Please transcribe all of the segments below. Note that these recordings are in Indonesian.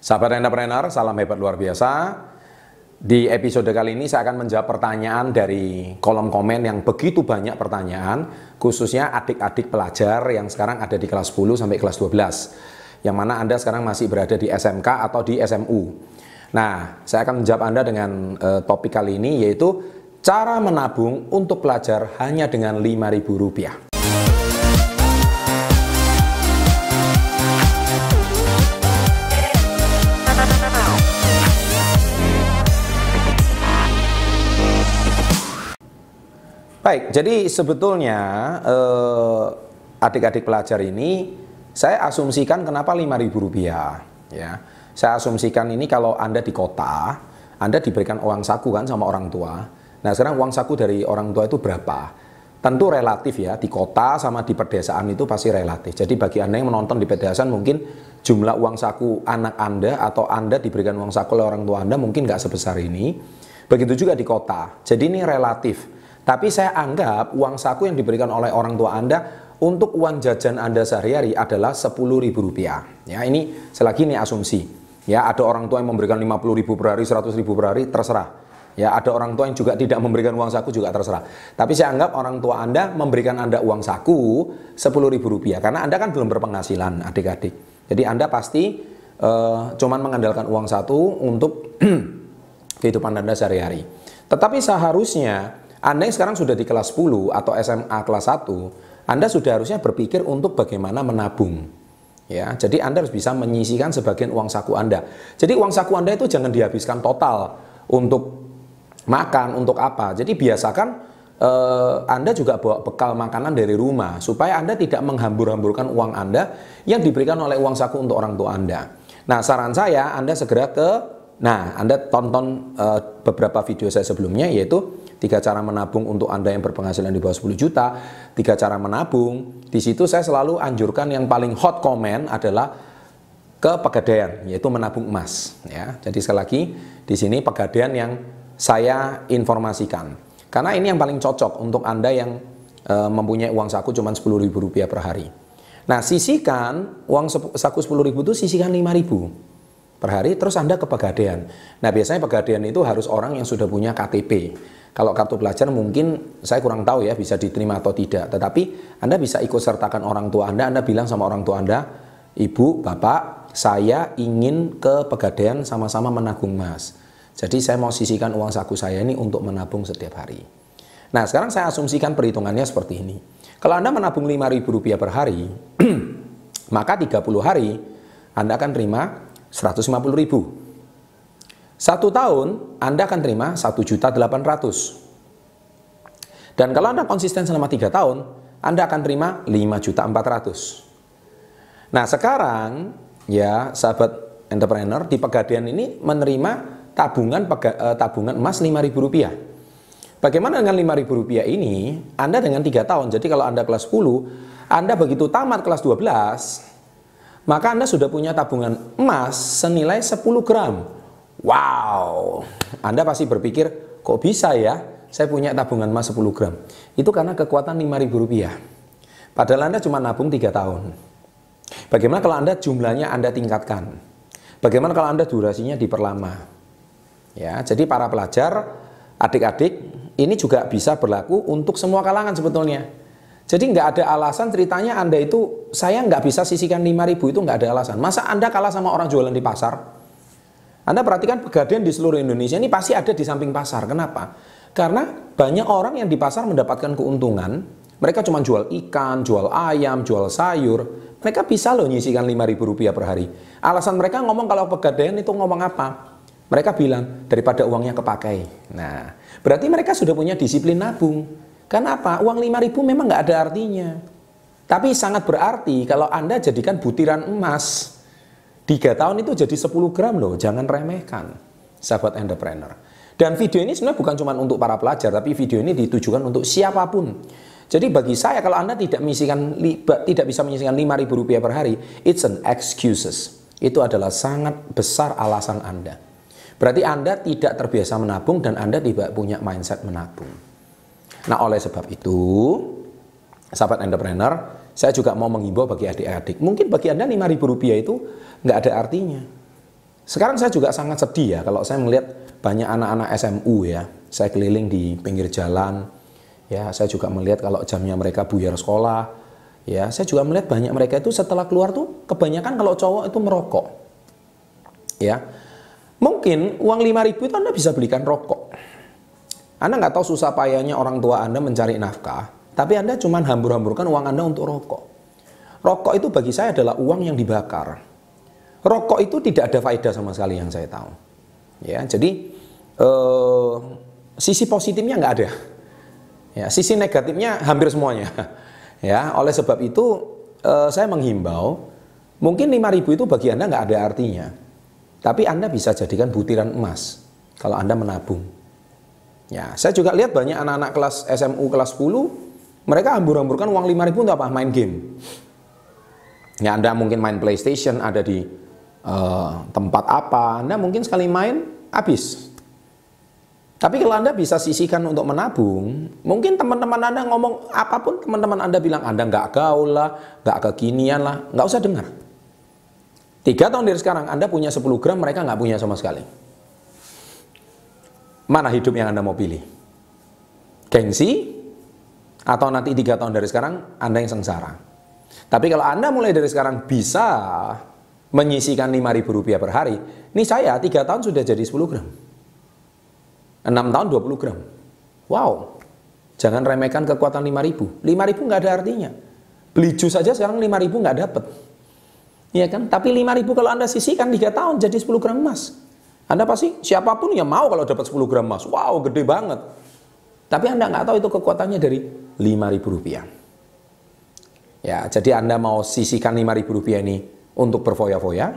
Sahabat entrepreneur, salam hebat luar biasa. Di episode kali ini saya akan menjawab pertanyaan dari kolom komen yang begitu banyak pertanyaan, khususnya adik-adik pelajar yang sekarang ada di kelas 10 sampai kelas 12. Yang mana Anda sekarang masih berada di SMK atau di SMU. Nah, saya akan menjawab Anda dengan uh, topik kali ini yaitu cara menabung untuk pelajar hanya dengan Rp5.000. Baik, jadi sebetulnya eh, adik-adik pelajar ini saya asumsikan kenapa rp rupiah ya. Saya asumsikan ini kalau Anda di kota, Anda diberikan uang saku kan sama orang tua. Nah, sekarang uang saku dari orang tua itu berapa? Tentu relatif ya, di kota sama di pedesaan itu pasti relatif. Jadi bagi Anda yang menonton di pedesaan mungkin jumlah uang saku anak Anda atau Anda diberikan uang saku oleh orang tua Anda mungkin nggak sebesar ini. Begitu juga di kota. Jadi ini relatif. Tapi saya anggap uang saku yang diberikan oleh orang tua Anda untuk uang jajan Anda sehari-hari adalah Rp10.000. Ya, ini selagi ini asumsi. Ya, ada orang tua yang memberikan Rp50.000 per hari, Rp100.000 per hari, terserah. Ya, ada orang tua yang juga tidak memberikan uang saku juga terserah. Tapi saya anggap orang tua Anda memberikan Anda uang saku Rp10.000 karena Anda kan belum berpenghasilan, adik-adik. Jadi Anda pasti uh, cuman mengandalkan uang satu untuk kehidupan Anda sehari-hari. Tetapi seharusnya anda yang sekarang sudah di kelas 10 atau SMA kelas 1, Anda sudah harusnya berpikir untuk bagaimana menabung. Ya, jadi Anda harus bisa menyisikan sebagian uang saku Anda. Jadi uang saku Anda itu jangan dihabiskan total untuk makan, untuk apa. Jadi biasakan eh, Anda juga bawa bekal makanan dari rumah supaya Anda tidak menghambur-hamburkan uang Anda yang diberikan oleh uang saku untuk orang tua Anda. Nah, saran saya Anda segera ke Nah, Anda tonton uh, beberapa video saya sebelumnya yaitu tiga cara menabung untuk Anda yang berpenghasilan di bawah 10 juta, tiga cara menabung. Di situ saya selalu anjurkan yang paling hot comment adalah ke pegadaian yaitu menabung emas ya. Jadi sekali lagi di sini pegadaian yang saya informasikan. Karena ini yang paling cocok untuk Anda yang uh, mempunyai uang saku cuma Rp10.000 per hari. Nah, sisihkan uang saku Rp10.000 itu sisihkan Rp5.000 per hari, terus Anda ke Pegadaian. Nah, biasanya Pegadaian itu harus orang yang sudah punya KTP. Kalau kartu pelajar mungkin saya kurang tahu ya bisa diterima atau tidak. Tetapi Anda bisa ikut sertakan orang tua Anda, Anda bilang sama orang tua Anda, Ibu, Bapak, saya ingin ke Pegadaian sama-sama menabung emas. Jadi saya mau sisihkan uang saku saya ini untuk menabung setiap hari. Nah, sekarang saya asumsikan perhitungannya seperti ini. Kalau Anda menabung Rp5.000 per hari, maka 30 hari Anda akan terima 150 ribu. Satu tahun Anda akan terima 1 juta 800. Dan kalau Anda konsisten selama 3 tahun, Anda akan terima 5 juta 400. Nah sekarang ya sahabat entrepreneur di Pegadaian ini menerima tabungan pega, eh, tabungan emas 5 ribu rupiah. Bagaimana dengan 5 ribu rupiah ini? Anda dengan 3 tahun, jadi kalau Anda kelas 10, Anda begitu tamat kelas 12, maka Anda sudah punya tabungan emas senilai 10 gram. Wow, Anda pasti berpikir, kok bisa ya saya punya tabungan emas 10 gram? Itu karena kekuatan 5.000 rupiah. Padahal Anda cuma nabung 3 tahun. Bagaimana kalau Anda jumlahnya Anda tingkatkan? Bagaimana kalau Anda durasinya diperlama? Ya, jadi para pelajar, adik-adik, ini juga bisa berlaku untuk semua kalangan sebetulnya. Jadi nggak ada alasan ceritanya Anda itu, saya nggak bisa sisihkan 5 ribu itu nggak ada alasan. Masa Anda kalah sama orang jualan di pasar? Anda perhatikan pegadaian di seluruh Indonesia ini pasti ada di samping pasar. Kenapa? Karena banyak orang yang di pasar mendapatkan keuntungan, mereka cuma jual ikan, jual ayam, jual sayur. Mereka bisa loh nyisikan 5 ribu rupiah per hari. Alasan mereka ngomong kalau pegadaian itu ngomong apa? Mereka bilang daripada uangnya kepakai. Nah, berarti mereka sudah punya disiplin nabung. Kenapa? Uang 5000 memang nggak ada artinya. Tapi sangat berarti kalau Anda jadikan butiran emas, 3 tahun itu jadi 10 gram loh, jangan remehkan, sahabat entrepreneur. Dan video ini sebenarnya bukan cuma untuk para pelajar, tapi video ini ditujukan untuk siapa pun. Jadi bagi saya kalau Anda tidak menyisikan tidak bisa menyisikan 5000 rupiah per hari, it's an excuses. Itu adalah sangat besar alasan Anda. Berarti Anda tidak terbiasa menabung dan Anda tidak punya mindset menabung. Nah oleh sebab itu, sahabat entrepreneur, saya juga mau menghimbau bagi adik-adik. Mungkin bagi Anda rp rupiah itu nggak ada artinya. Sekarang saya juga sangat sedih ya kalau saya melihat banyak anak-anak SMU ya. Saya keliling di pinggir jalan. Ya, saya juga melihat kalau jamnya mereka buyar sekolah. Ya, saya juga melihat banyak mereka itu setelah keluar tuh kebanyakan kalau cowok itu merokok. Ya. Mungkin uang 5000 itu Anda bisa belikan rokok. Anda nggak tahu susah payahnya orang tua Anda mencari nafkah, tapi Anda cuma hambur-hamburkan uang Anda untuk rokok. Rokok itu bagi saya adalah uang yang dibakar. Rokok itu tidak ada faedah sama sekali yang saya tahu. Ya, jadi eh, sisi positifnya nggak ada. Ya, sisi negatifnya hampir semuanya. Ya, oleh sebab itu eh, saya menghimbau, mungkin 5000 itu bagi Anda nggak ada artinya. Tapi Anda bisa jadikan butiran emas kalau Anda menabung. Ya, saya juga lihat banyak anak-anak kelas SMU kelas 10, mereka hambur-hamburkan uang 5000 untuk apa? Main game. Ya, Anda mungkin main PlayStation, ada di uh, tempat apa, Anda mungkin sekali main habis. Tapi kalau Anda bisa sisihkan untuk menabung, mungkin teman-teman Anda ngomong apa pun, teman-teman Anda bilang Anda nggak gaul lah, nggak kekinian lah, nggak usah dengar. Tiga tahun dari sekarang Anda punya 10 gram, mereka nggak punya sama sekali. Mana hidup yang Anda mau pilih? Gengsi? Atau nanti tiga tahun dari sekarang Anda yang sengsara? Tapi kalau Anda mulai dari sekarang bisa menyisikan Rp5.000 per hari, ini saya tiga tahun sudah jadi 10 gram. 6 tahun 20 gram. Wow. Jangan remehkan kekuatan 5000. 5000 nggak ada artinya. Beli jus saja sekarang 5000 nggak dapat. Iya kan? Tapi 5000 kalau Anda sisihkan 3 tahun jadi 10 gram emas. Anda pasti siapa pun yang mau kalau dapat 10 gram emas. Wow, gede banget. Tapi Anda nggak tahu itu kekuatannya dari 5000 rupiah. Ya, jadi Anda mau sisihkan 5000 rupiah ini untuk berfoya-foya,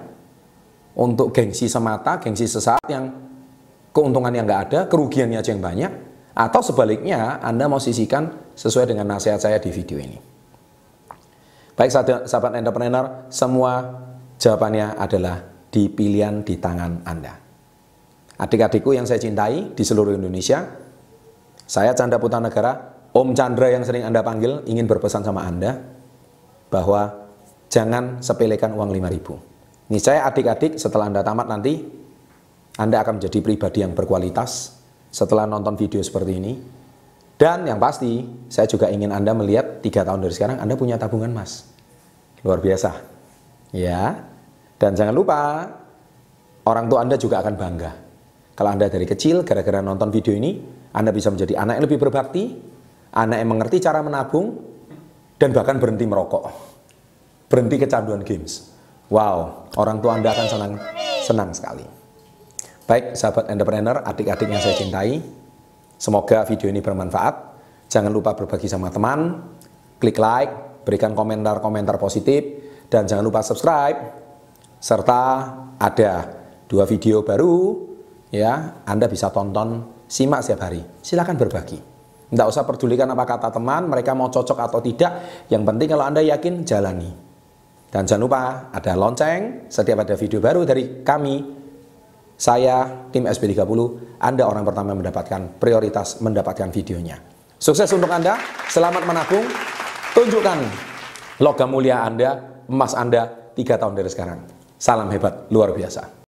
untuk gengsi semata, gengsi sesaat yang keuntungan yang nggak ada, kerugiannya aja yang banyak, atau sebaliknya Anda mau sisihkan sesuai dengan nasihat saya di video ini. Baik sahabat entrepreneur, semua jawabannya adalah di pilihan di tangan Anda. Adik-adikku yang saya cintai di seluruh Indonesia, saya Chandra Putra Negara, Om Chandra yang sering Anda panggil, ingin berpesan sama Anda bahwa jangan sepelekan uang 5000. Ini saya adik-adik setelah Anda tamat nanti, anda akan menjadi pribadi yang berkualitas setelah nonton video seperti ini. Dan yang pasti, saya juga ingin Anda melihat tiga tahun dari sekarang Anda punya tabungan emas. Luar biasa. Ya. Dan jangan lupa, orang tua Anda juga akan bangga. Kalau Anda dari kecil, gara-gara nonton video ini, Anda bisa menjadi anak yang lebih berbakti, anak yang mengerti cara menabung, dan bahkan berhenti merokok. Berhenti kecanduan games. Wow, orang tua Anda akan senang, senang sekali. Baik sahabat entrepreneur, adik-adik yang saya cintai, semoga video ini bermanfaat. Jangan lupa berbagi sama teman, klik like, berikan komentar-komentar positif, dan jangan lupa subscribe. Serta ada dua video baru, ya Anda bisa tonton, simak setiap hari. Silahkan berbagi. Tidak usah pedulikan apa kata teman, mereka mau cocok atau tidak. Yang penting kalau Anda yakin, jalani. Dan jangan lupa ada lonceng setiap ada video baru dari kami saya, tim SP30, Anda orang pertama mendapatkan prioritas mendapatkan videonya. Sukses untuk Anda, selamat menabung, tunjukkan logam mulia Anda, emas Anda, tiga tahun dari sekarang. Salam hebat, luar biasa.